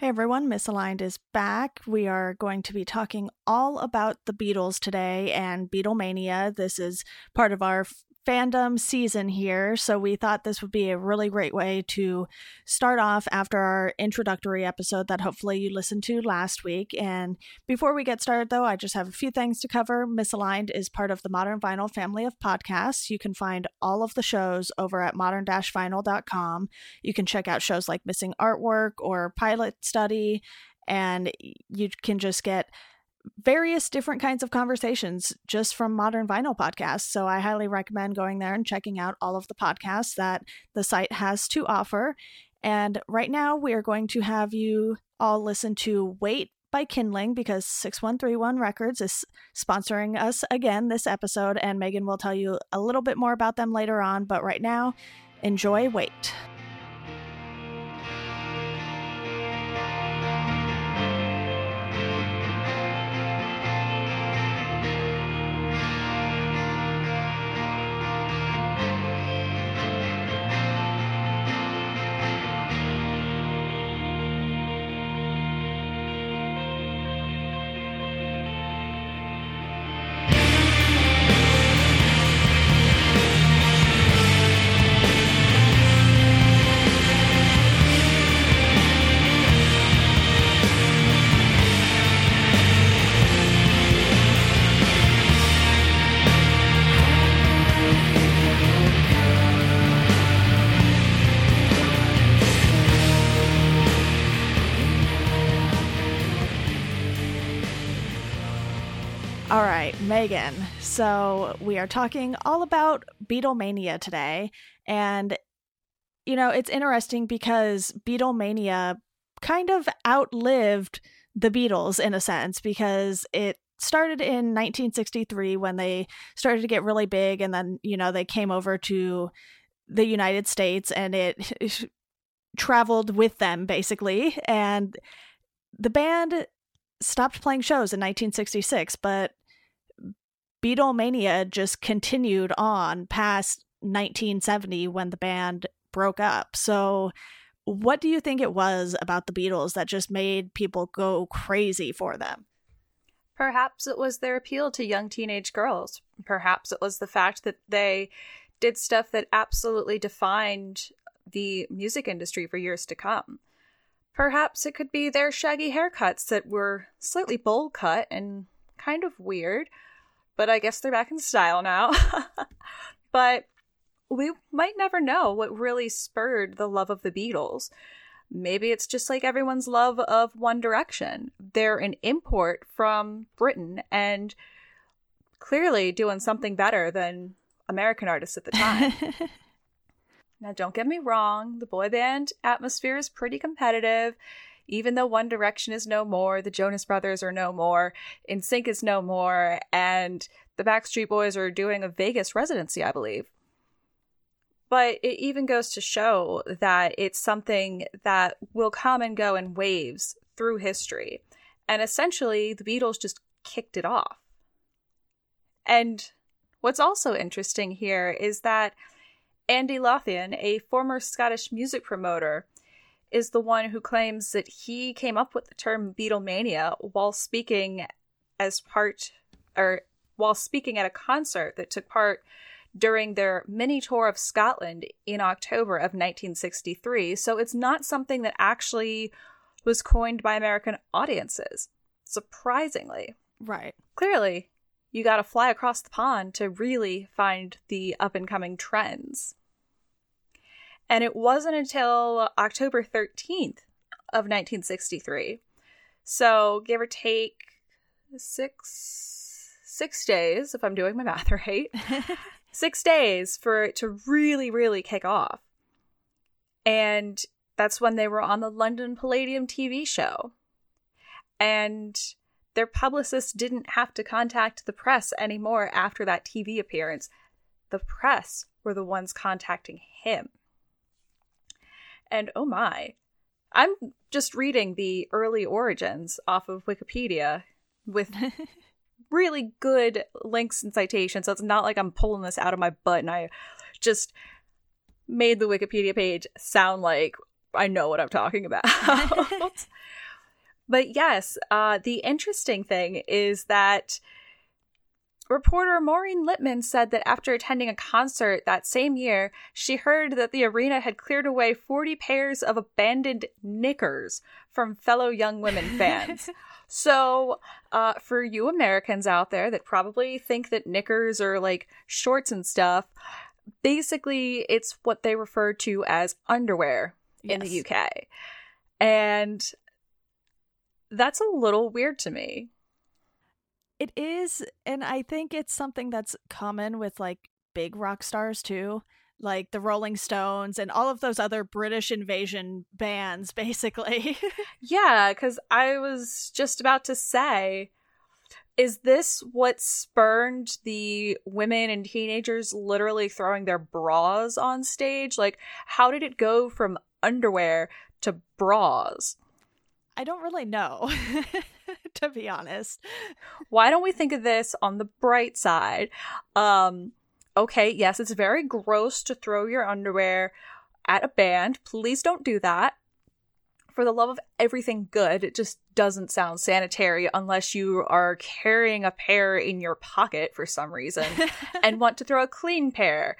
Hey everyone, Misaligned is back. We are going to be talking all about the Beatles today and Beatlemania. This is part of our fandom season here, so we thought this would be a really great way to start off after our introductory episode that hopefully you listened to last week. And before we get started, though, I just have a few things to cover. Misaligned is part of the Modern Vinyl family of podcasts. You can find all of the shows over at modern vinyl.com. You can check out shows like Missing Artwork or Pilot Study, and you can just get various different kinds of conversations just from modern vinyl podcasts. So I highly recommend going there and checking out all of the podcasts that the site has to offer. And right now, we are going to have you all listen to Wait by Kindling because 6131 Records is sponsoring us again this episode. And Megan will tell you a little bit more about them later on. But right now, enjoy Wait. So we are talking all about Beatlemania today. And, you know, it's interesting because Beatlemania kind of outlived the Beatles in a sense because it started in 1963 when they started to get really big. And then, you know, they came over to the United States and it traveled with them basically. And the band stopped playing shows in 1966, but Beatlemania just continued on past 1970 when the band broke up. So, what do you think it was about the Beatles that just made people go crazy for them? Perhaps it was their appeal to young teenage girls. Perhaps it was the fact that they did stuff that absolutely defined the music industry for years to come. Perhaps it could be their shaggy haircuts that were slightly bowl cut and kind of weird but I guess they're back in style now. but we might never know what really spurred the love of the Beatles. Maybe it's just like everyone's love of One Direction. They're an import from Britain and clearly doing something better than American artists at the time. now, don't get me wrong, the boy band atmosphere is pretty competitive even though One Direction is no more, the Jonas Brothers are no more, NSYNC is no more, and the Backstreet Boys are doing a Vegas residency, I believe. But it even goes to show that it's something that will come and go in waves through history. And essentially, the Beatles just kicked it off. And what's also interesting here is that Andy Lothian, a former Scottish music promoter, is the one who claims that he came up with the term Beatlemania while speaking as part or while speaking at a concert that took part during their mini tour of Scotland in October of 1963. So it's not something that actually was coined by American audiences, surprisingly. Right. Clearly, you got to fly across the pond to really find the up and coming trends. And it wasn't until October 13th of 1963. So, give or take six six days if I'm doing my math right. six days for it to really really kick off. And that's when they were on the London Palladium TV show. And their publicist didn't have to contact the press anymore after that TV appearance. The press were the ones contacting him. And oh my, I'm just reading the early origins off of Wikipedia with really good links and citations. So it's not like I'm pulling this out of my butt and I just made the Wikipedia page sound like I know what I'm talking about. but yes, uh, the interesting thing is that reporter Maureen Lipman said that after attending a concert that same year, she heard that the arena had cleared away 40 pairs of abandoned knickers from fellow young women fans. so, uh, for you Americans out there that probably think that knickers are like shorts and stuff, basically it's what they refer to as underwear yes. in the UK. And that's a little weird to me. It is, and I think it's something that's common with like big rock stars too, like the Rolling Stones and all of those other British invasion bands, basically. yeah, because I was just about to say, is this what spurned the women and teenagers literally throwing their bras on stage? Like, how did it go from underwear to bras? I don't really know, to be honest. Why don't we think of this on the bright side? Um, okay, yes, it's very gross to throw your underwear at a band. Please don't do that. For the love of everything good, it just doesn't sound sanitary unless you are carrying a pair in your pocket for some reason and want to throw a clean pair.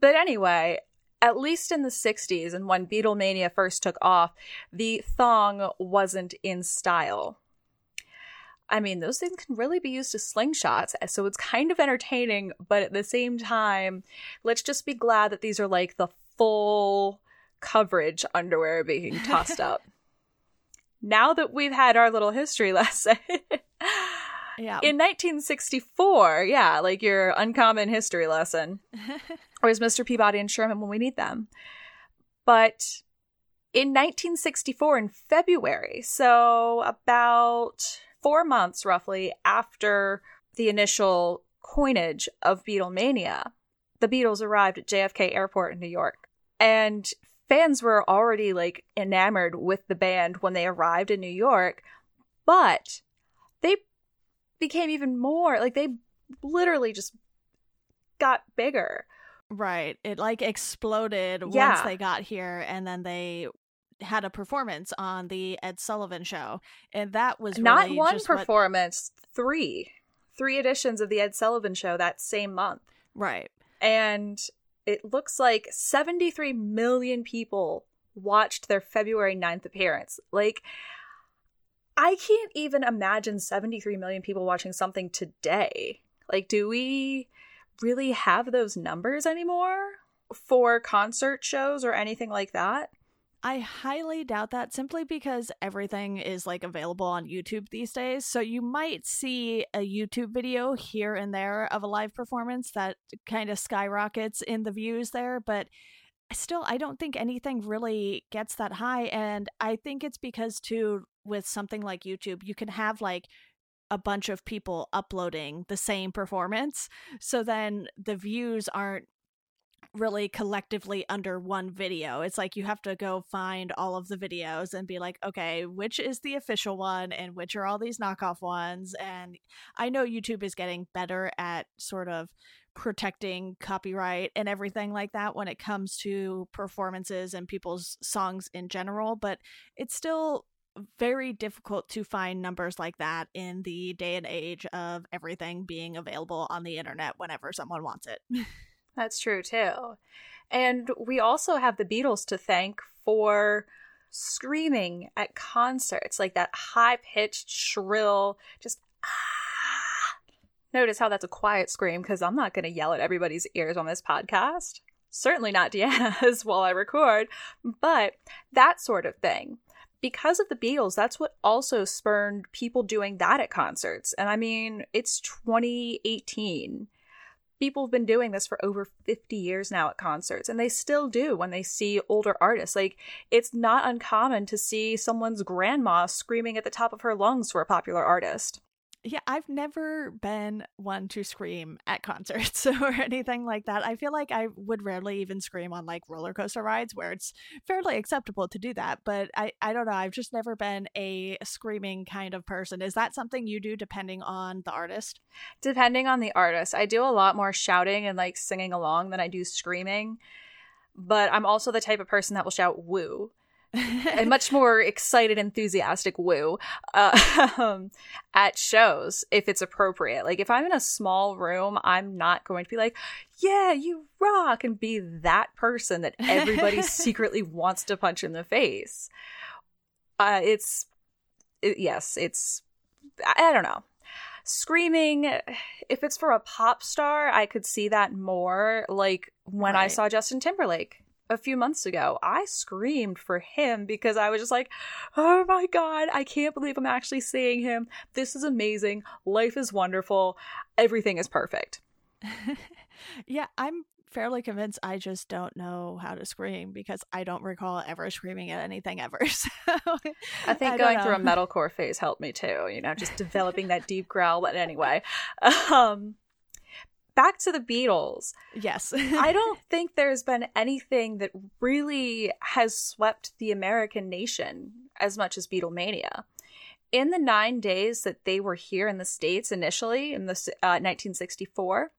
But anyway, at least in the 60s and when Beatlemania first took off, the thong wasn't in style. I mean, those things can really be used as slingshots, eh, so it's kind of entertaining, but at the same time, let's just be glad that these are like the full coverage underwear being tossed up. now that we've had our little history lesson, yeah. In 1964, yeah, like your uncommon history lesson. Where's Mr. Peabody and Sherman when we need them? But in 1964, in February, so about four months roughly after the initial coinage of Beatlemania, the Beatles arrived at JFK Airport in New York. And fans were already like enamored with the band when they arrived in New York, but they became even more like they literally just got bigger. Right. It like exploded yeah. once they got here and then they had a performance on the Ed Sullivan show. And that was not one performance, what... three. Three editions of the Ed Sullivan show that same month. Right. And it looks like 73 million people watched their February 9th appearance. Like I can't even imagine 73 million people watching something today. Like, do we really have those numbers anymore for concert shows or anything like that? I highly doubt that simply because everything is like available on YouTube these days. So you might see a YouTube video here and there of a live performance that kind of skyrockets in the views there, but still I don't think anything really gets that high and I think it's because too with something like YouTube, you can have like a bunch of people uploading the same performance. So then the views aren't really collectively under one video. It's like you have to go find all of the videos and be like, okay, which is the official one and which are all these knockoff ones? And I know YouTube is getting better at sort of protecting copyright and everything like that when it comes to performances and people's songs in general, but it's still very difficult to find numbers like that in the day and age of everything being available on the internet whenever someone wants it. That's true too. And we also have the Beatles to thank for screaming at concerts, like that high pitched, shrill, just ah. Notice how that's a quiet scream because I'm not going to yell at everybody's ears on this podcast. Certainly not Deanna's while I record, but that sort of thing because of the Beatles, that's what also spurned people doing that at concerts. And I mean, it's 2018. People have been doing this for over 50 years now at concerts, and they still do when they see older artists. Like, it's not uncommon to see someone's grandma screaming at the top of her lungs for a popular artist. Yeah, I've never been one to scream at concerts or anything like that. I feel like I would rarely even scream on like roller coaster rides where it's fairly acceptable to do that. But I, I don't know. I've just never been a screaming kind of person. Is that something you do depending on the artist? Depending on the artist. I do a lot more shouting and like singing along than I do screaming. But I'm also the type of person that will shout woo a much more excited, enthusiastic woo uh, um, at shows if it's appropriate. Like if I'm in a small room, I'm not going to be like, "Yeah, you rock," and be that person that everybody secretly wants to punch in the face. Uh, it's it, yes, it's I don't know. Screaming, if it's for a pop star, I could see that more. Like when right. I saw Justin Timberlake a few months ago, I screamed for him because I was just like, oh my God, I can't believe I'm actually seeing him. This is amazing. Life is wonderful. Everything is perfect. yeah, I'm fairly convinced I just don't know how to scream because I don't recall ever screaming at anything ever. So I think I going through a metalcore phase helped me too, you know, just developing that deep growl. But anyway, um, back to the Beatles. Yes. I don't think there's been anything that really has swept the American nation as much as Beatlemania. In the nine days that they were here in the States initially, in the uh, 1964,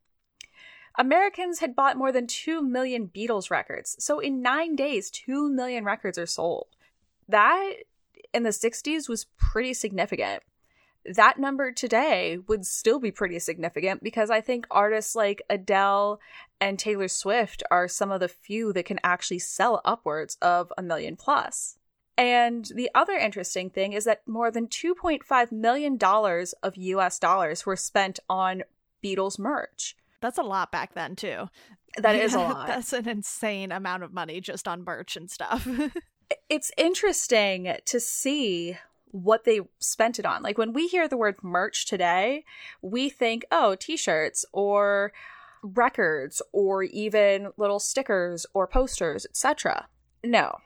Americans had bought more than 2 million Beatles records. So in nine days, 2 million records are sold. That in the 60s was pretty significant that number today would still be pretty significant because I think artists like Adele and Taylor Swift are some of the few that can actually sell upwards of a million plus. And the other interesting thing is that more than $2.5 million of US dollars were spent on Beatles merch. That's a lot back then, too. That is a lot. That's an insane amount of money just on merch and stuff. it's interesting to see what they spent it on. Like when we hear the word merch today, we think, oh, t shirts or records or even little stickers or posters, etc. No.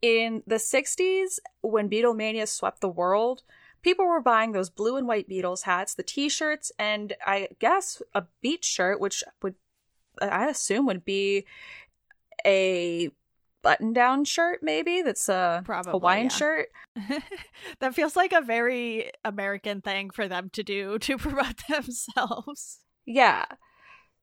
In the 60s, when Beatlemania swept the world, people were buying those blue and white Beatles hats, the t shirts, and I guess a beach shirt, which would, I assume, would be a button down shirt, maybe that's a Probably, Hawaiian yeah. shirt. that feels like a very American thing for them to do to promote themselves. Yeah.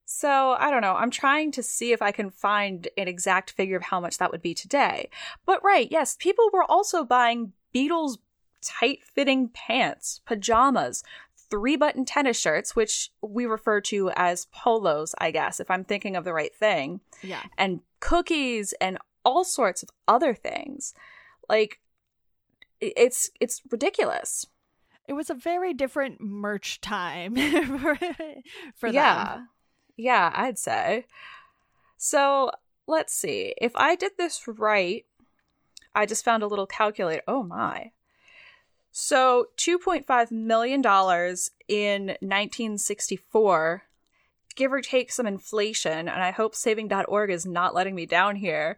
So I don't know. I'm trying to see if I can find an exact figure of how much that would be today. But right, yes, people were also buying Beatles tight fitting pants, pajamas, three button tennis shirts, which we refer to as polos, I guess, if I'm thinking of the right thing. Yeah. And cookies and all sorts of other things. Like it's it's ridiculous. It was a very different merch time for, for yeah. them. Yeah, I'd say. So let's see. If I did this right, I just found a little calculator. Oh my. So $2.5 million in 1964, give or take some inflation, and I hope saving.org is not letting me down here.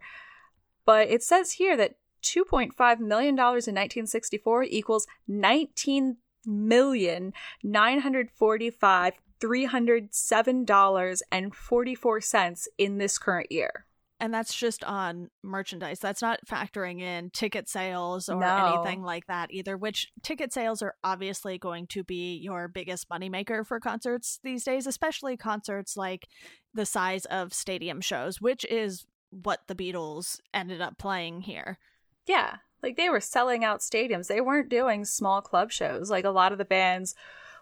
But it says here that $2.5 million in 1964 equals 19 million nine hundred forty five three hundred seven dollars and forty four cents in this current year. And that's just on merchandise. That's not factoring in ticket sales or no. anything like that either, which ticket sales are obviously going to be your biggest moneymaker for concerts these days, especially concerts like the size of stadium shows, which is what the Beatles ended up playing here. Yeah. Like they were selling out stadiums. They weren't doing small club shows like a lot of the bands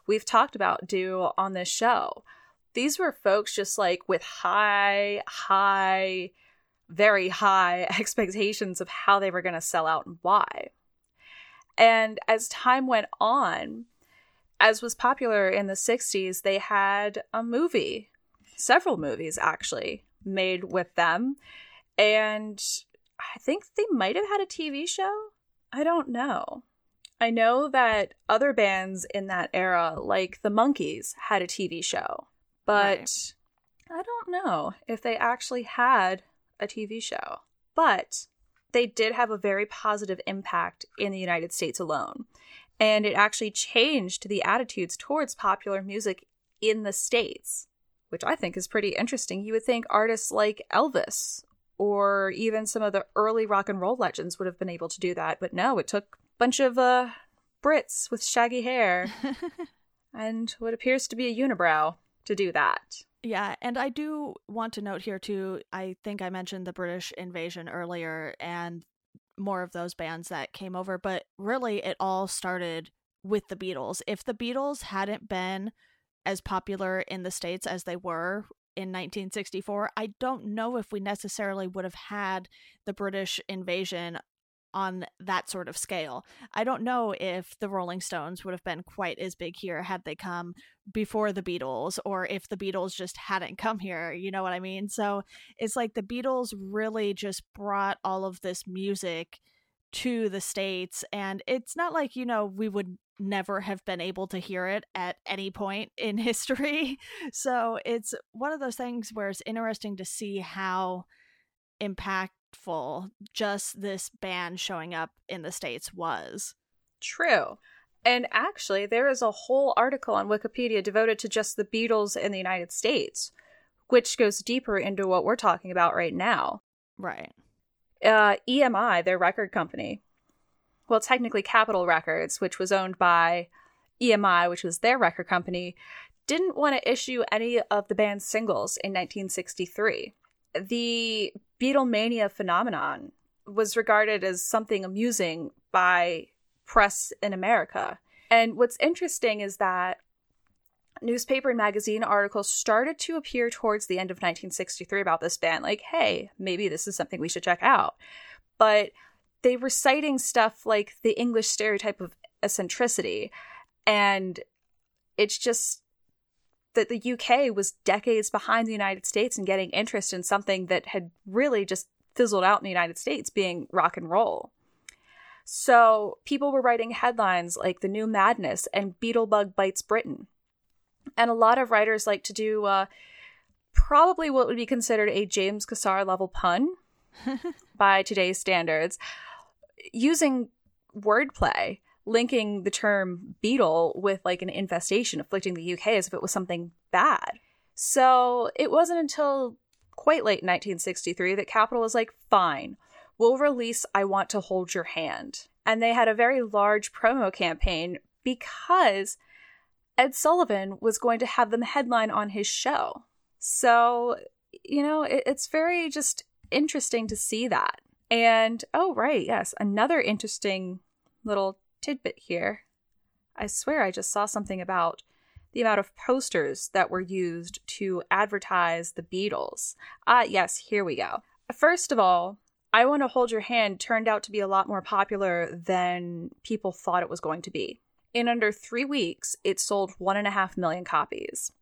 we've talked about do on this show. These were folks just like with high, high, very high expectations of how they were going to sell out and why. And as time went on, as was popular in the 60s, they had a movie, several movies actually, made with them. And I think they might have had a TV show. I don't know. I know that other bands in that era, like the Monkees, had a TV show, but right. I don't know if they actually had a TV show. But they did have a very positive impact in the United States alone. And it actually changed the attitudes towards popular music in the States which I think is pretty interesting. You would think artists like Elvis or even some of the early rock and roll legends would have been able to do that, but no, it took a bunch of uh, Brits with shaggy hair and what appears to be a unibrow to do that. Yeah, and I do want to note here too, I think I mentioned the British invasion earlier, and more of those bands that came over, but really it all started with the Beatles. If the Beatles hadn't been as popular in the States as they were in 1964, I don't know if we necessarily would have had the British invasion on that sort of scale. I don't know if the Rolling Stones would have been quite as big here had they come before the Beatles or if the Beatles just hadn't come here, you know what I mean? So it's like the Beatles really just brought all of this music to the states and it's not like, you know, we would never have been able to hear it at any point in history. So it's one of those things where it's interesting to see how impactful just this band showing up in the States was. True. And actually, there is a whole article on Wikipedia devoted to just the Beatles in the United States, which goes deeper into what we're talking about right now. Right. Uh, EMI, their record company, well, technically Capitol Records, which was owned by EMI, which was their record company, didn't want to issue any of the band's singles in 1963 the Beatlemania phenomenon was regarded as something amusing by press in America. And what's interesting is that newspaper and magazine articles started to appear towards the end of 1963 about this band like hey maybe this is something we should check out but they were citing stuff like the english stereotype of eccentricity and it's just that the UK was decades behind the United States in getting interest in something that had really just fizzled out in the United States, being rock and roll. So people were writing headlines like The New Madness and Beatlebug Bites Britain. And a lot of writers like to do uh, probably what would be considered a James Cassar level pun by today's standards, using wordplay linking the term beetle with like an infestation afflicting the UK as if it was something bad. So it wasn't until quite late in 1963 that Capitol was like, fine, we'll release I Want to Hold Your Hand. And they had a very large promo campaign because Ed Sullivan was going to have them headline on his show. So, you know, it, it's very just interesting to see that. And oh, right, yes, another interesting little tidbit here. I swear I just saw something about the amount of posters that were used to advertise the Beatles. Ah, yes, here we go. First of all, I Want to Hold Your Hand turned out to be a lot more popular than people thought it was going to be. In under three weeks, it sold one and a half million copies.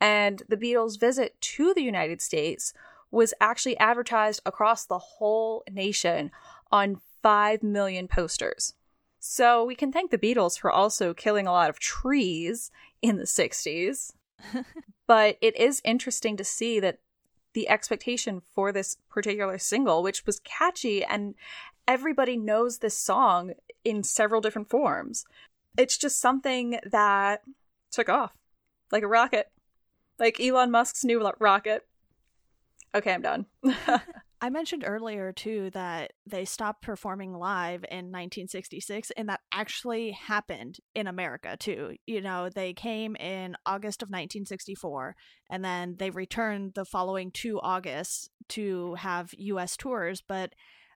And the Beatles' visit to the United States was actually advertised across the whole nation on 5 million posters. So we can thank the Beatles for also killing a lot of trees in the 60s. but it is interesting to see that the expectation for this particular single, which was catchy and everybody knows this song in several different forms, it's just something that took off like a rocket, like Elon Musk's new rocket. Okay, I'm done. I mentioned earlier too that they stopped performing live in 1966, and that actually happened in America too. You know, they came in August of 1964, and then they returned the following two Augusts to have U.S. tours. But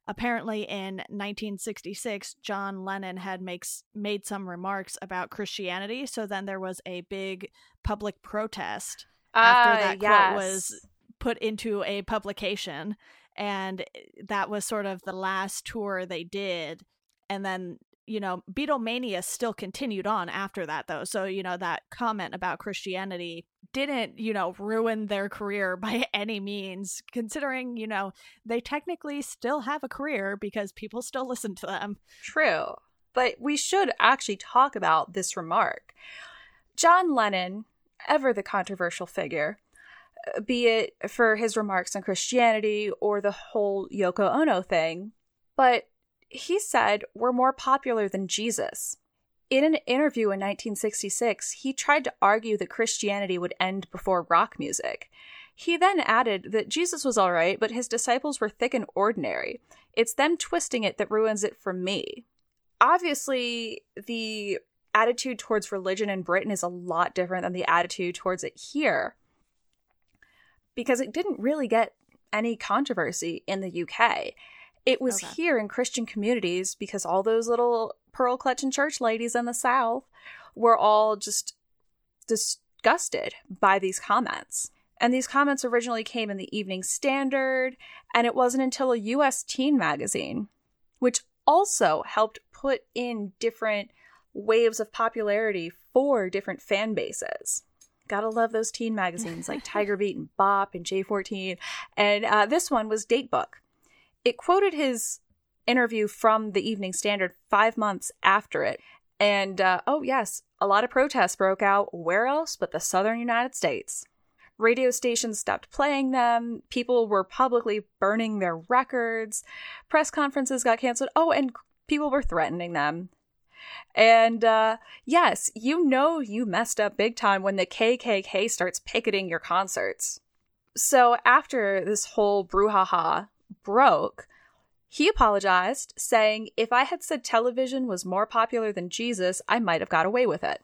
apparently, in 1966, John Lennon had makes made some remarks about Christianity, so then there was a big public protest after uh, that yes. quote was put into a publication and eh, that was sort of the last tour they did. And then you know beatlemania still continued on after that though. So you know that comment about christianity didn't you know ruin their career by any means considering you know they technically still have a career because people still listen to them. True. But we should actually talk about this remark. John lennon ever the controversial figure be it for his remarks on Christianity or the whole Yoko Ono thing. But he said, We're more popular than Jesus. In an interview in 1966, he tried to argue that Christianity would end before rock music. He then added that Jesus was alright, but his disciples were thick and ordinary. It's them twisting it that ruins it for me. Obviously, the attitude towards religion in Britain is a lot different than the attitude towards it here because it didn't really get any controversy in the UK. It was okay. here in Christian communities because all those little pearl clutching church ladies in the South were all just disgusted by these comments. And these comments originally came in the Evening Standard, and it wasn't until a US teen magazine, which also helped put in different waves of popularity for different fan bases. Gotta love those teen magazines like Tiger Beat and Bop and J14. And uh, this one was Datebook. It quoted his interview from the Evening Standard five months after it. And uh, oh, yes, a lot of protests broke out. Where else but the southern United States? Radio stations stopped playing them. People were publicly burning their records. Press conferences got canceled. Oh, and people were threatening them. And uh, yes, you know you messed up big time when the KKK starts picketing your concerts. So after this whole brouhaha broke, he apologized, saying, If I had said television was more popular than Jesus, I might have got away with it.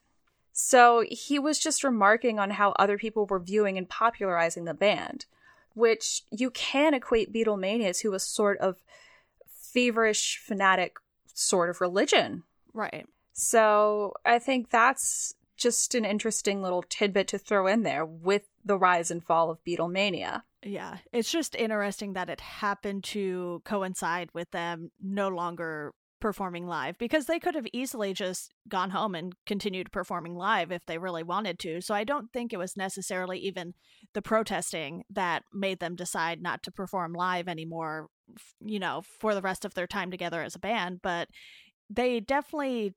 So he was just remarking on how other people were viewing and popularizing the band, which you can equate Beatlemania to a sort of feverish, fanatic sort of religion. Right. So I think that's just an interesting little tidbit to throw in there with the rise and fall of Beatlemania. Yeah, it's just interesting that it happened to coincide with them no longer performing live because they could have easily just gone home and continued performing live if they really wanted to. So I don't think it was necessarily even the protesting that made them decide not to perform live anymore, you know, for the rest of their time together as a band, but they definitely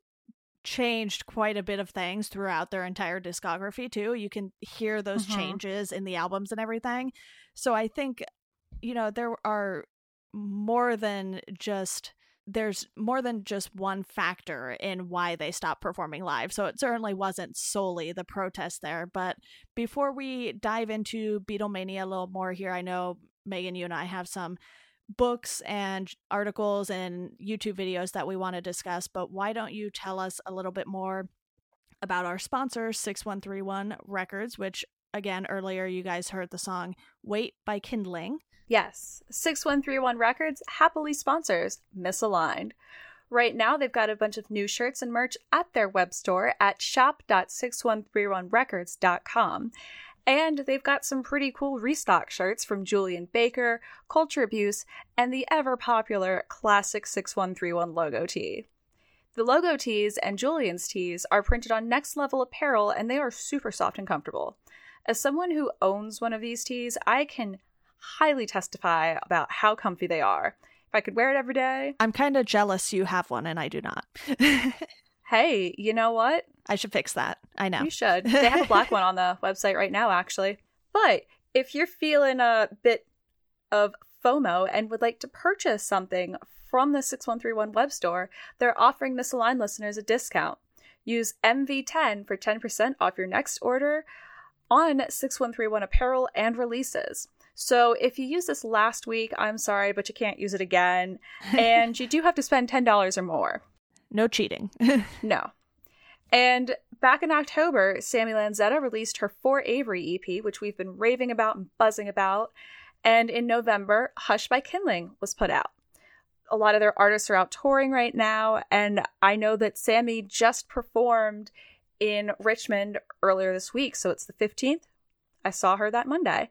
changed quite a bit of things throughout their entire discography too. You can hear those mm-hmm. changes in the albums and everything. So I think you know there are more than just there's more than just one factor in why they stopped performing live. So it certainly wasn't solely the protest there. But before we dive into Beatlemania a little more here, I know Megan, you and I have some books and articles and YouTube videos that we want to discuss. But why don't you tell us a little bit more about our sponsor, 6131 Records, which again, earlier you guys heard the song Wait by Kindling. Yes, 6131 Records happily sponsors Misaligned. Right now, they've got a bunch of new shirts and merch at their web store at shop.6131records.com. And they've got some pretty cool restock shirts from Julien Baker, Culture Abuse, and the ever popular classic 6131 logo tee. The logo tees and Julien's tees are printed on next level apparel and they are super soft and comfortable. As someone who owns one of these tees, I can highly testify about how comfy they are. If I could wear it every day. I'm kind of jealous you have one and I do not. hey, you know what? I should fix that. I know. You should. They have a black one on the website right now, actually. But if you're feeling a bit of FOMO and would like to purchase something from the 6131 web store, they're offering misaligned listeners a discount. Use MV10 for 10% off your next order on 6131 apparel and releases. So if you use this last week, I'm sorry, but you can't use it again. And you do have to spend $10 or more. No cheating. no. And back in October, Sammy Lanzetta released her For Avery EP, which we've been raving about and buzzing about. And in November, Hush by Kindling was put out. A lot of their artists are out touring right now, and I know that Sammy just performed in Richmond earlier this week, so it's the 15th. I saw her that Monday,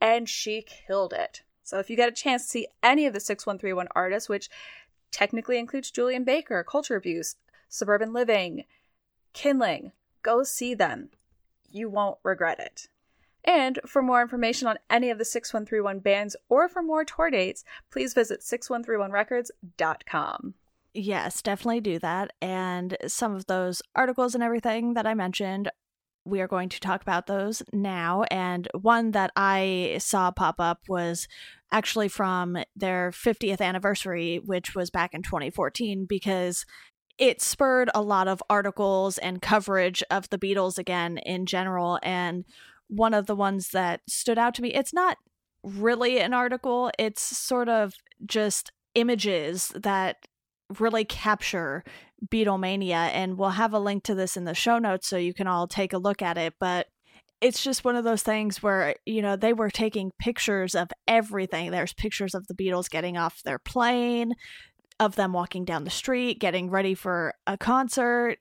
and she killed it. So if you get a chance to see any of the 6131 artists, which technically includes Julien Baker, Culture Abuse, Suburban Living, Kindling. Go see them. You won't regret it. And for more information on any of the 6131 bands or for more tour dates, please visit 6131records.com. Yes, definitely do that. And some of those articles and everything that I mentioned, we are going to talk about those now. And one that I saw pop up was actually from their 50th anniversary, which was back in 2014, because it spurred a lot of articles and coverage of the Beatles again in general. And one of the ones that stood out to me, it's not really an article, it's sort of just images that really capture Beatlemania. And we'll have a link to this in the show notes so you can all take a look at it. But it's just one of those things where you know they were taking pictures of everything there's pictures of the beatles getting off their plane of them walking down the street getting ready for a concert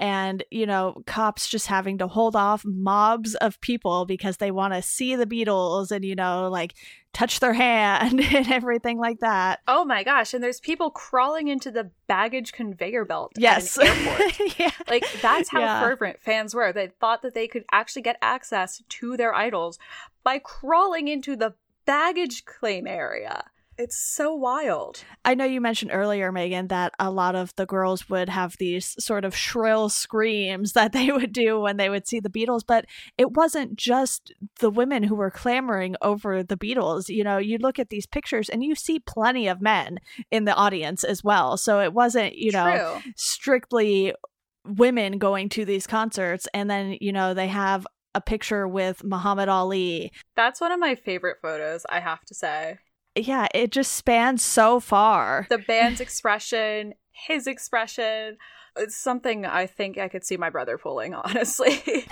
and you know cops just having to hold off mobs of people because they want to see the beatles and you know like touch their hand and everything like that. Oh my gosh and there's people crawling into the baggage conveyor belt yes. yeah. like that's how yeah. fervent fans were. They thought that they could actually get access to their idols by crawling into the baggage claim area it's so wild. I know you mentioned earlier, Megan, that a lot of the girls would have these sort of shrill screams that they would do when they would see the Beatles, but it wasn't just the women who were clamoring over the Beatles. You know, you look at these pictures and you see plenty of men in the audience as well. So it wasn't, you know, True. strictly women going to these concerts and then, you know, they have a picture with Muhammad Ali. That's one of my favorite photos, I have to say yeah, it just spans so far. The band's expression, his expression, it's something I think I could see my brother pulling, honestly.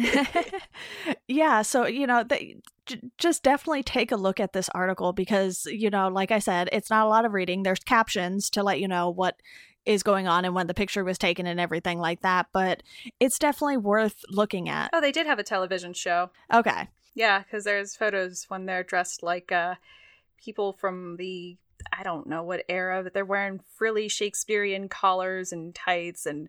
yeah, so you know, they, j- just definitely take a look at this article because you know, like I said, it's not a lot of reading. There's captions to let you know what is going on and when the picture was taken and everything like that, but it's definitely worth looking at. Oh, they did have a television show. Okay. Yeah, because there's photos when they're dressed like uh, people from the I don't know what era, but they're wearing frilly Shakespearean collars and tights and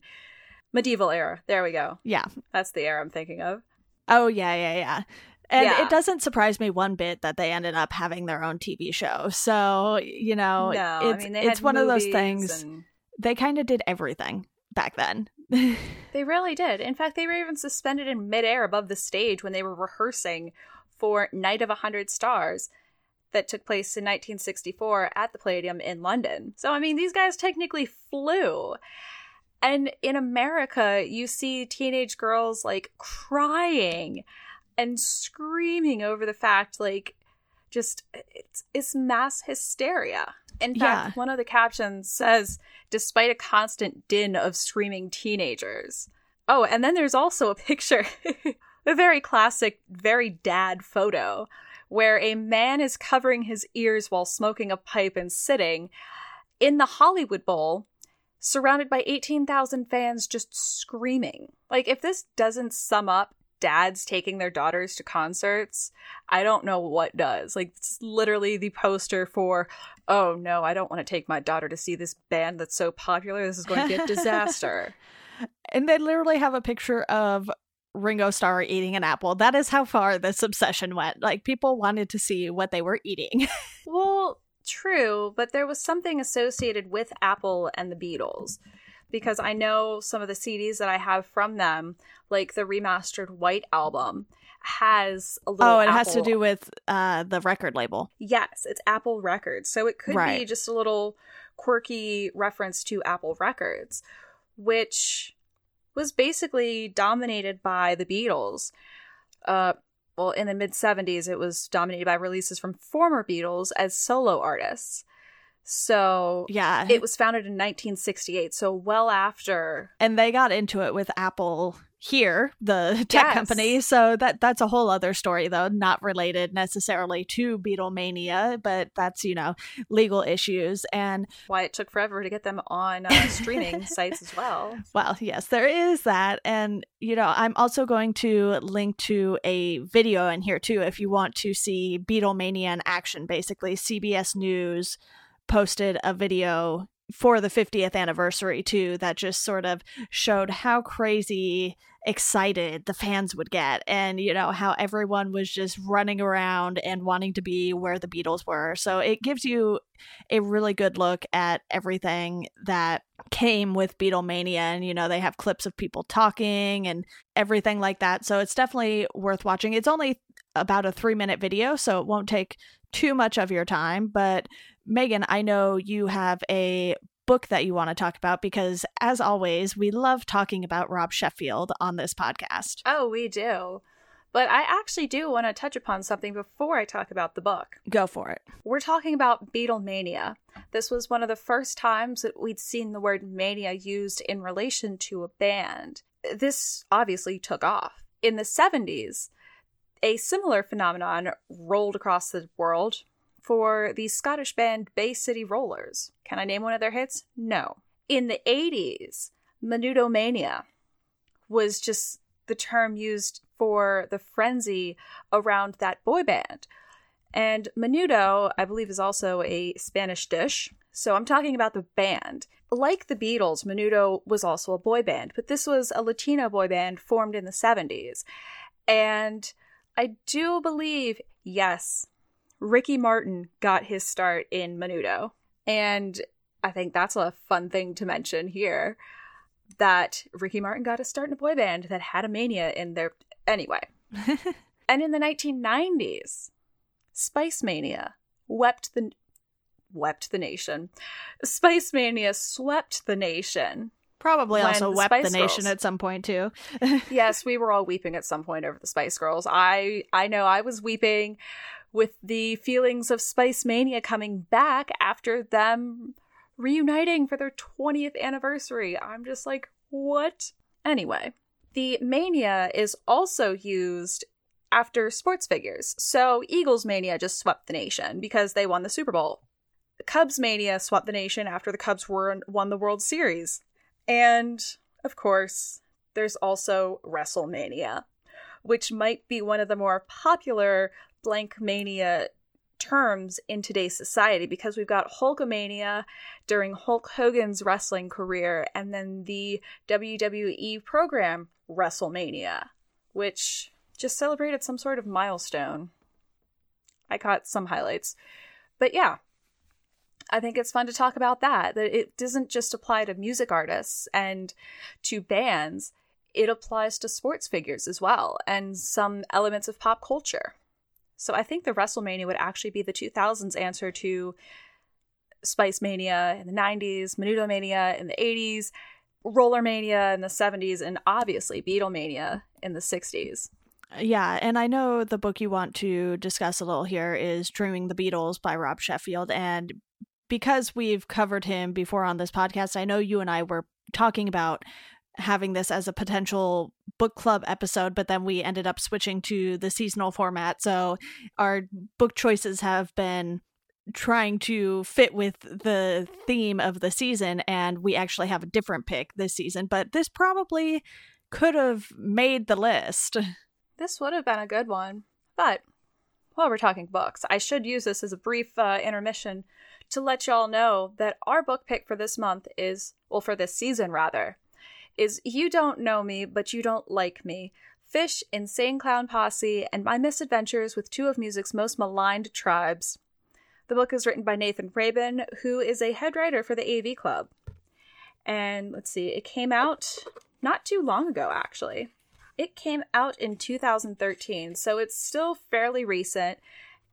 medieval era. There we go. Yeah. That's the era I'm thinking of. Oh, yeah, yeah, yeah. And yeah. it doesn't surprise me one bit that they ended up having their own TV show. So, you know, no, it's, I mean, it's one of those things. And... They kind of did everything back then. they really did. In fact, they were even suspended in midair above the stage when they were rehearsing for Night of a Hundred Stars that took place in 1964 at the Palladium in London. So, I mean, these guys technically flew. And in America, you see teenage girls like crying and screaming over the fact, like, just it's, it's mass hysteria. In fact, yeah. one of the captions says, despite a constant din of screaming teenagers. Oh, and then there's also a picture, a very classic, very dad photo where a man is covering his ears while smoking a pipe and sitting in the Hollywood Bowl, surrounded by 18,000 fans just screaming. Like, if this doesn't sum up dads taking their daughters to concerts, I don't know what does. Like, it's literally the poster for, oh no, I don't want to take my daughter to see this band that's so popular. This is going to be a disaster. and they literally have a picture of Ringo Starr eating an apple. That is how far this obsession went. Like people wanted to see what they were eating. well, true, but there was something associated with Apple and the Beatles because I know some of the CDs that I have from them, like the remastered White album, has a little. Oh, it Apple... has to do with uh, the record label. Yes, it's Apple Records, so it could right. be just a little quirky reference to Apple Records, which was basically dominated by the Beatles. Uh, well, in the mid 70s, it was dominated by releases from former Beatles as solo artists. So, yeah. It was founded in 1968, so well after. And they got into it with Apple here, the tech yes. company. So that that's a whole other story though, not related necessarily to Beatlemania, but that's, you know, legal issues and why it took forever to get them on uh, streaming sites as well. Well, yes, there is that and you know, I'm also going to link to a video in here too if you want to see Beatlemania in action basically. CBS News posted a video for the 50th anniversary too that just sort of showed how crazy excited the fans would get and you know how everyone was just running around and wanting to be where the Beatles were. So it gives you a really good look at everything that came with Beatlemania and you know they have clips of people talking and everything like that. So it's definitely worth watching. It's only about a 3 minute video so it won't take too much of your time but Megan, I know you have a book that you want to talk about because, as always, we love talking about Rob Sheffield on this podcast. Oh, we do. But I actually do want to touch upon something before I talk about the book. Go for it. We're talking about Beatlemania. This was one of the first times that we'd seen the word mania used in relation to a band. This obviously took off. In the 70s, A similar phenomenon rolled across the world for the Scottish band Bay City Rollers. Can I name one of their hits? No. In the 80s, Menudo Mania was just the term used for the frenzy around that boy band. And menudo, I believe, is also a Spanish dish. So I'm talking about the band. Like the Beatles, Menudo was also a boy band, but this was a Latino boy band formed in the 70s. And I do believe, yes, Ricky Martin got his start in Menudo. And I think that's a fun thing to mention here that Ricky Martin got a start in a boy band that had a mania in their. Anyway. and in the 1990s, Spice Mania wept the wept the nation. Spice Mania swept the nation. Probably also wept Spice the nation Girls. at some point too. yes, we were all weeping at some point over the Spice Girls. I I know I was weeping with the feelings of Spice Mania coming back after them reuniting for their 20th anniversary. I'm just like, what? Anyway, the mania is also used after sports figures. So Eagles Mania just swept the nation because they won the Super Bowl. Cubs Mania swept the nation after the Cubs were won the World Series. And of course, there's also WrestleMania, which might be one of the more popular blank mania terms in today's society because we've got Hulkamania during Hulk Hogan's wrestling career and then the WWE program WrestleMania, which just celebrated some sort of milestone. I caught some highlights. But yeah, I think it's fun to talk about that. That it doesn't just apply to music artists and to bands, it applies to sports figures as well and some elements of pop culture. So I think the WrestleMania would actually be the 2000s answer to Spice Mania in the 90s, Menudo Mania in the 80s, Roller Mania in the 70s, and obviously Beatlemania in the 60s. Yeah, and I know the book you want to discuss a little here is Dreaming the Beatles by Rob Sheffield. And because we've covered him before on this podcast, I know you and I were talking about having this as a potential book club episode, but then we ended up switching to the seasonal format. So our book choices have been trying to fit with the theme of the season, and we actually have a different pick this season. But this probably could have made the list. This would have been a good one. But while we're talking books, I should use this as a brief uh, intermission to let y'all know that our book pick for this month is, well, for this season rather, is You Don't Know Me, But You Don't Like Me. Phish, Insane Clown Posse, and My Misadventures with Two of Music's Most Maligned Tribes. The book is written by Nathan Rabin, who is a head writer for the AV Club. And let's see, it came out not too long ago, actually. It came out in 2013, so it's still fairly recent.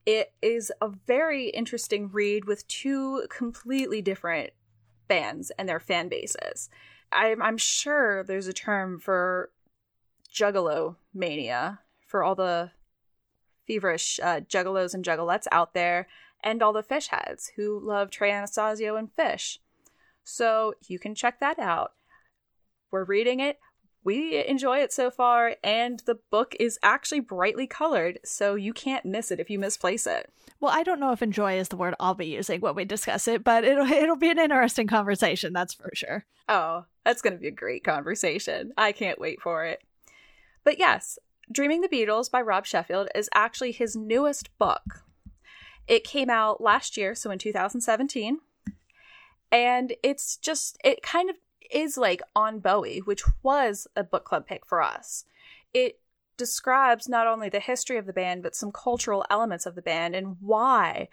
It is a very interesting read with two completely different bands and their fan bases. I'm, I'm sure there's a term for juggalo mania for all the feverish uh, juggalos and juggalettes out there and all the Phish heads who love Trey Anastasio and Phish. So you can check that out. We're reading it we enjoy it so far, and the book is actually brightly colored, so you can't miss it if you misplace it. Well, I don't know if enjoy is the word I'll be using when we discuss it, but it'll it'll be an interesting conversation, that's for sure. Oh, that's going to be a great conversation. I can't wait for it. But yes, Dreaming the Beatles by Rob Sheffield is actually his newest book. It came out last year, so in 2017. And it's just, it kind of is like on Bowie, which was a book club pick for us. It describes not only the history of the band, but some cultural elements of the band and why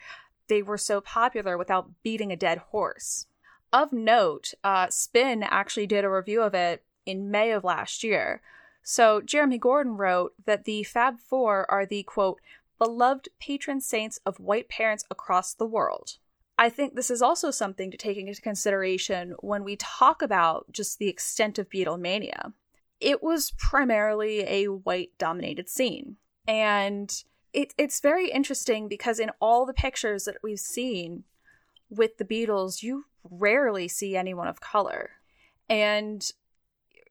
they were so popular without beating a dead horse. Of note, uh, Spin actually did a review of it in May of last year. So Jeremy Gordon wrote that the Fab Four are the quote, beloved patron saints of white parents across the world. I think this is also something to take into consideration when we talk about just the extent of Beatlemania. It was primarily a white dominated scene. And it, it's very interesting because in all the pictures that we've seen with the Beatles, you rarely see anyone of color. And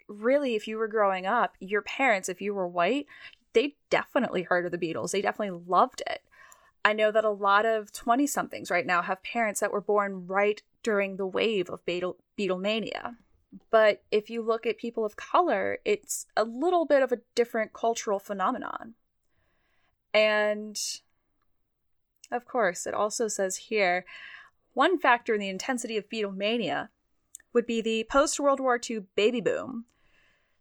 really, if you were growing up, your parents, if you were white, they definitely heard of the Beatles. They definitely loved it. I know that a lot of 20 somethings right now have parents that were born right during the wave of Beatle- Beatlemania. But if you look at people of color, it's a little bit of a different cultural phenomenon. And of course, it also says here one factor in the intensity of Beatlemania would be the post World War II baby boom.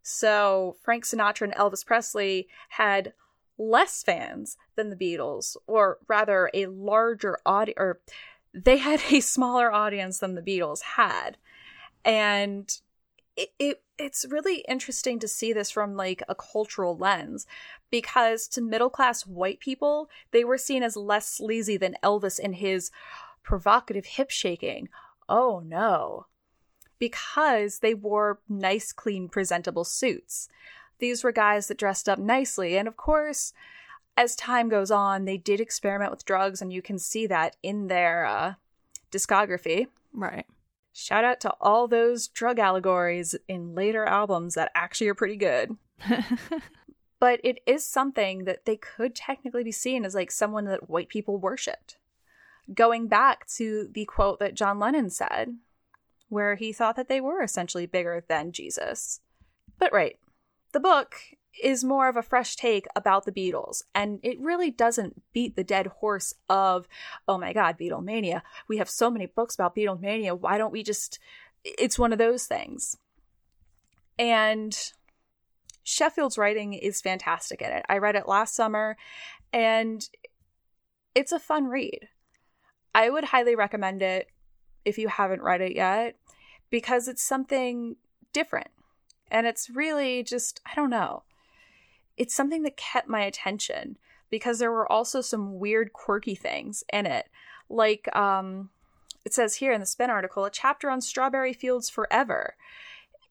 So Frank Sinatra and Elvis Presley had less fans than the Beatles, or rather, a larger audience, or they had a smaller audience than the Beatles had. And it, it it's really interesting to see this from like a cultural lens because to middle class white people they were seen as less sleazy than Elvis in his provocative hip shaking. Oh no. Because they wore nice, clean, presentable suits. These were guys that dressed up nicely. And of course, as time goes on, they did experiment with drugs, and you can see that in their uh, discography. Right. Shout out to all those drug allegories in later albums that actually are pretty good. but it is something that they could technically be seen as like someone that white people worshipped going back to the quote that John Lennon said, where he thought that they were essentially bigger than Jesus. But right, the book is more of a fresh take about the Beatles, and it really doesn't beat the dead horse of, oh my god, Beatlemania. We have so many books about Beatlemania. Why don't we just. It's one of those things. And Sheffield's writing is fantastic in it. I read it last summer, and it's a fun read. I would highly recommend it if you haven't read it yet because it's something different. And it's really just, I don't know. It's something that kept my attention because there were also some weird, quirky things in it. Like, um, it says here in the Spin article, a chapter on strawberry fields forever.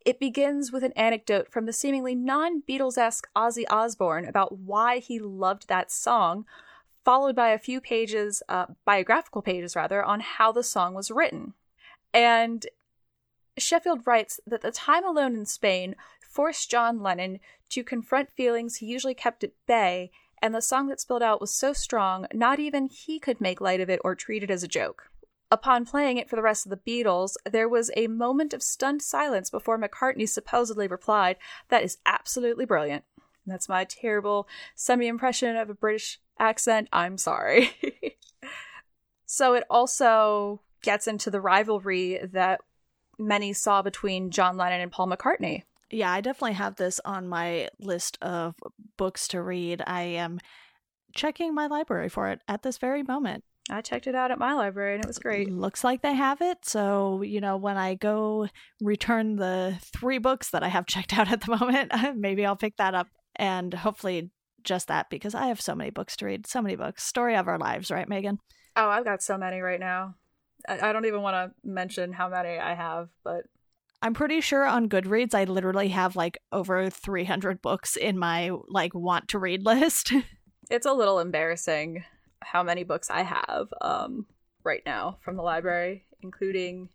It begins with an anecdote from the seemingly non Beatles esque Ozzy Osbourne about why he loved that song, followed by a few pages, uh, biographical pages rather, on how the song was written. And Sheffield writes that the time alone in Spain forced John Lennon to confront feelings he usually kept at bay, and the song that spilled out was so strong, not even he could make light of it or treat it as a joke. Upon playing it for the rest of the Beatles, there was a moment of stunned silence before McCartney supposedly replied, That is absolutely brilliant. That's my terrible semi impression of a British accent. I'm sorry. so it also gets into the rivalry that many saw between John Lennon and Paul McCartney. Yeah, I definitely have this on my list of books to read. I am checking my library for it at this very moment. I checked it out at my library and it was great. Looks like they have it. So, you know, when I go return the three books that I have checked out at the moment, maybe I'll pick that up and hopefully just that because I have so many books to read, so many books. Story of our lives, right, Megan? Oh, I've got so many right now. I, I don't even want to mention how many I have, but I'm pretty sure on Goodreads I literally have like over 300 books in my like want to read list. it's a little embarrassing how many books I have um right now from the library, including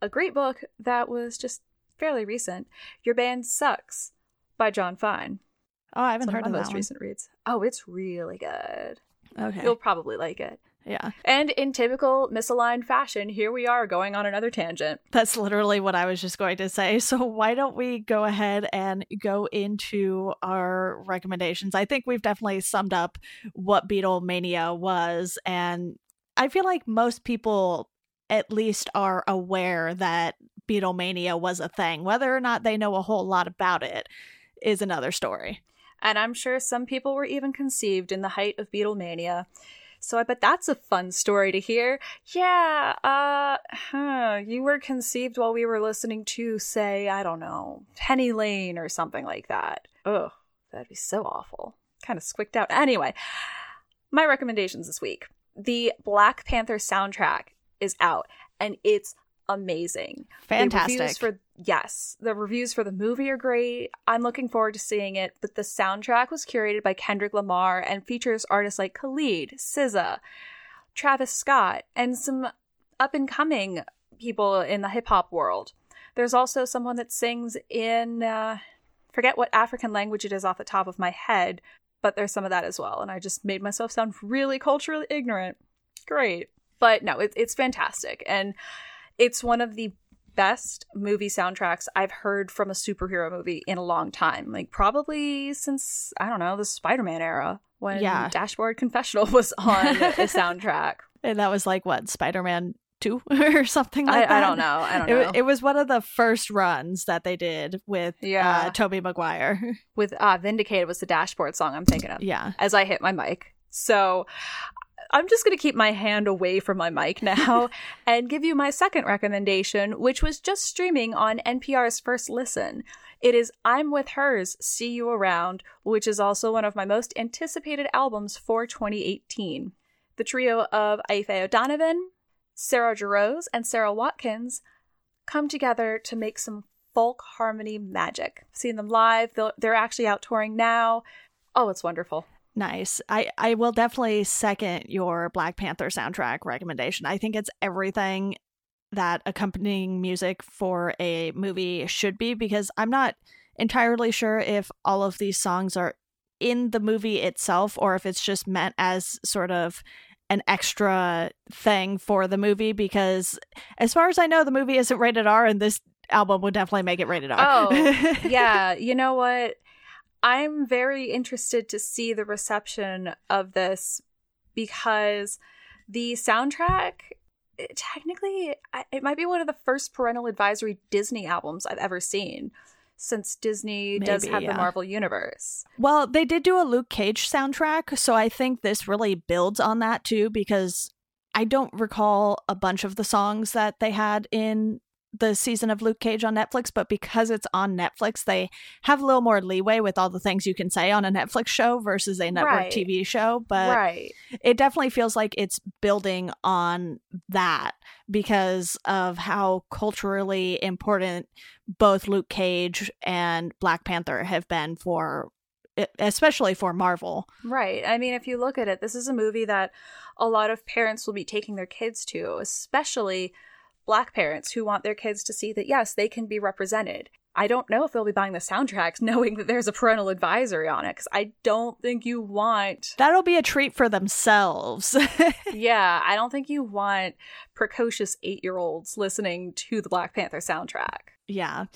a great book that was just fairly recent, Your Band Sucks by Jon Fine. Oh, I haven't heard of, of those recent reads. Oh, it's really good. Okay. You'll probably like it. Yeah. And in typical misaligned fashion, here we are going on another tangent. That's literally what I was just going to say. So, why don't we go ahead and go into our recommendations? I think we've definitely summed up what Beatlemania was. And I feel like most people at least are aware that Beatlemania was a thing. Whether or not they know a whole lot about it is another story and I'm sure some people were even conceived in the height of Beatlemania. So I bet that's a fun story to hear. Yeah, uh, huh, you were conceived while we were listening to, say, I don't know, Penny Lane or something like that. Ugh, that'd be so awful. Kind of squicked out. Anyway, my recommendations this week. The Black Panther soundtrack is out, and it's amazing. Fantastic. for yes, the reviews for the movie are great. I'm looking forward to seeing it. But the soundtrack was curated by Kendrick Lamar and features artists like Khalid, SZA, Travis Scott, and some up and coming people in the hip hop world. There's also someone that sings in uh, forget what African language it is off the top of my head, but there's some of that as well. And I just made myself sound really culturally ignorant. Great. But no, it, it's fantastic. And it's one of the best movie soundtracks I've heard from a superhero movie in a long time. Like probably since I don't know the Spider-Man era when Yeah. Dashboard Confessional was on the soundtrack. And that was like what Spider-Man two or something like I, that. I don't know. I don't It, know. wa- it was one of the first runs that they did with Yeah. uh, Tobey Maguire. With uh, Vindicated was the Dashboard song I'm thinking of. yeah. as I hit my mic. So I'm just going to keep my hand away from my mic now and give you my second recommendation, which was just streaming on NPR's First Listen. It is I'm With Her's, See You Around, which is also one of my most anticipated albums for 2018. The trio of Aoife O'Donovan, Sarah Jarosz, and Sara Watkins come together to make some folk harmony magic. Seeing them live, they're actually out touring now. Oh, it's wonderful. Nice. I, I will definitely second your Black Panther soundtrack recommendation. I think it's everything that accompanying music for a movie should be because I'm not entirely sure if all of these songs are in the movie itself or if it's just meant as sort of an extra thing for the movie because as far as I know the movie isn't rated R and this album would definitely make it rated R. Oh, yeah, you know what? I'm very interested to see the reception of this because the soundtrack it- technically it might be one of the first parental advisory Disney albums I've ever seen since Disney does have yeah. the Marvel universe. Well, they did do a Luke Cage soundtrack, so I think this really builds on that too because I don't recall a bunch of the songs that they had in the season of Luke Cage on Netflix, but because it's on Netflix, they have a little more leeway with all the things you can say on a Netflix show versus a network Right. TV show. But right. it definitely feels like it's building on that because of how culturally important both Luke Cage and Black Panther have been for especially for Marvel. Right. I mean, if you look at it, this is a movie that a lot of parents will be taking their kids to, especially black parents who want their kids to see that, yes, they can be represented. I don't know if they'll be buying the soundtracks knowing that there's a parental advisory on it, because I don't think you want, That'll be a treat for themselves. yeah, I don't think you want precocious eight year olds listening to the Black Panther soundtrack. yeah.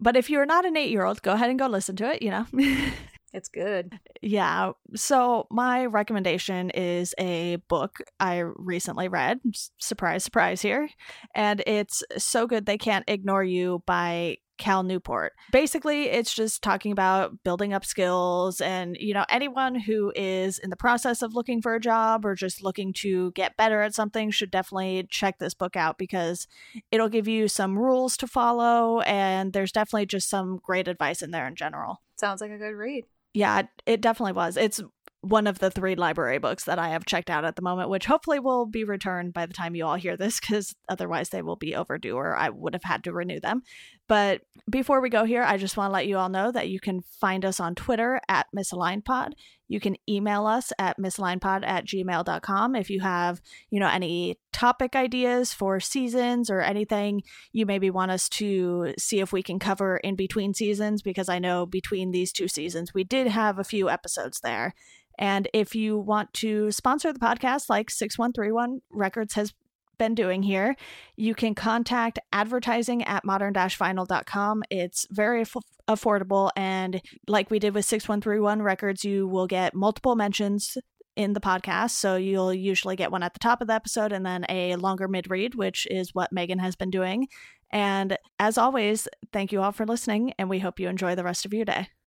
But if you're not an 8-year-old, go ahead and go listen to it, you know. It's good. Yeah. So my recommendation is a book I recently read. Surprise, surprise here. And it's So Good They Can't Ignore You by Cal Newport. Basically, it's just talking about building up skills and, you know, anyone who is in the process of looking for a job or just looking to get better at something should definitely check this book out because it'll give you some rules to follow and there's definitely just some great advice in there in general. Sounds like a good read. Yeah, it- it definitely was. It's one of the three library books that I have checked out at the moment, which hopefully will be returned by the time you all hear this, because otherwise they will be overdue or I would have had to renew them. But before we go here, I just want to let you all know that you can find us on Twitter at misalignedpod. You can email us at misalignedpod at gmail.com if you have, you know, any topic ideas for seasons or anything you maybe want us to see if we can cover in between seasons, because I know between these two seasons we did have a few episodes there. And if you want to sponsor the podcast, like 6131 Records has been doing here, you can contact advertising at modern vinyl.com. It's very aff- affordable. And like we did with 6131 Records, you will get multiple mentions in the podcast. So you'll usually get one at the top of the episode and then a longer mid read, which is what Megan has been doing. And as always, thank you all for listening, and we hope you enjoy the rest of your day.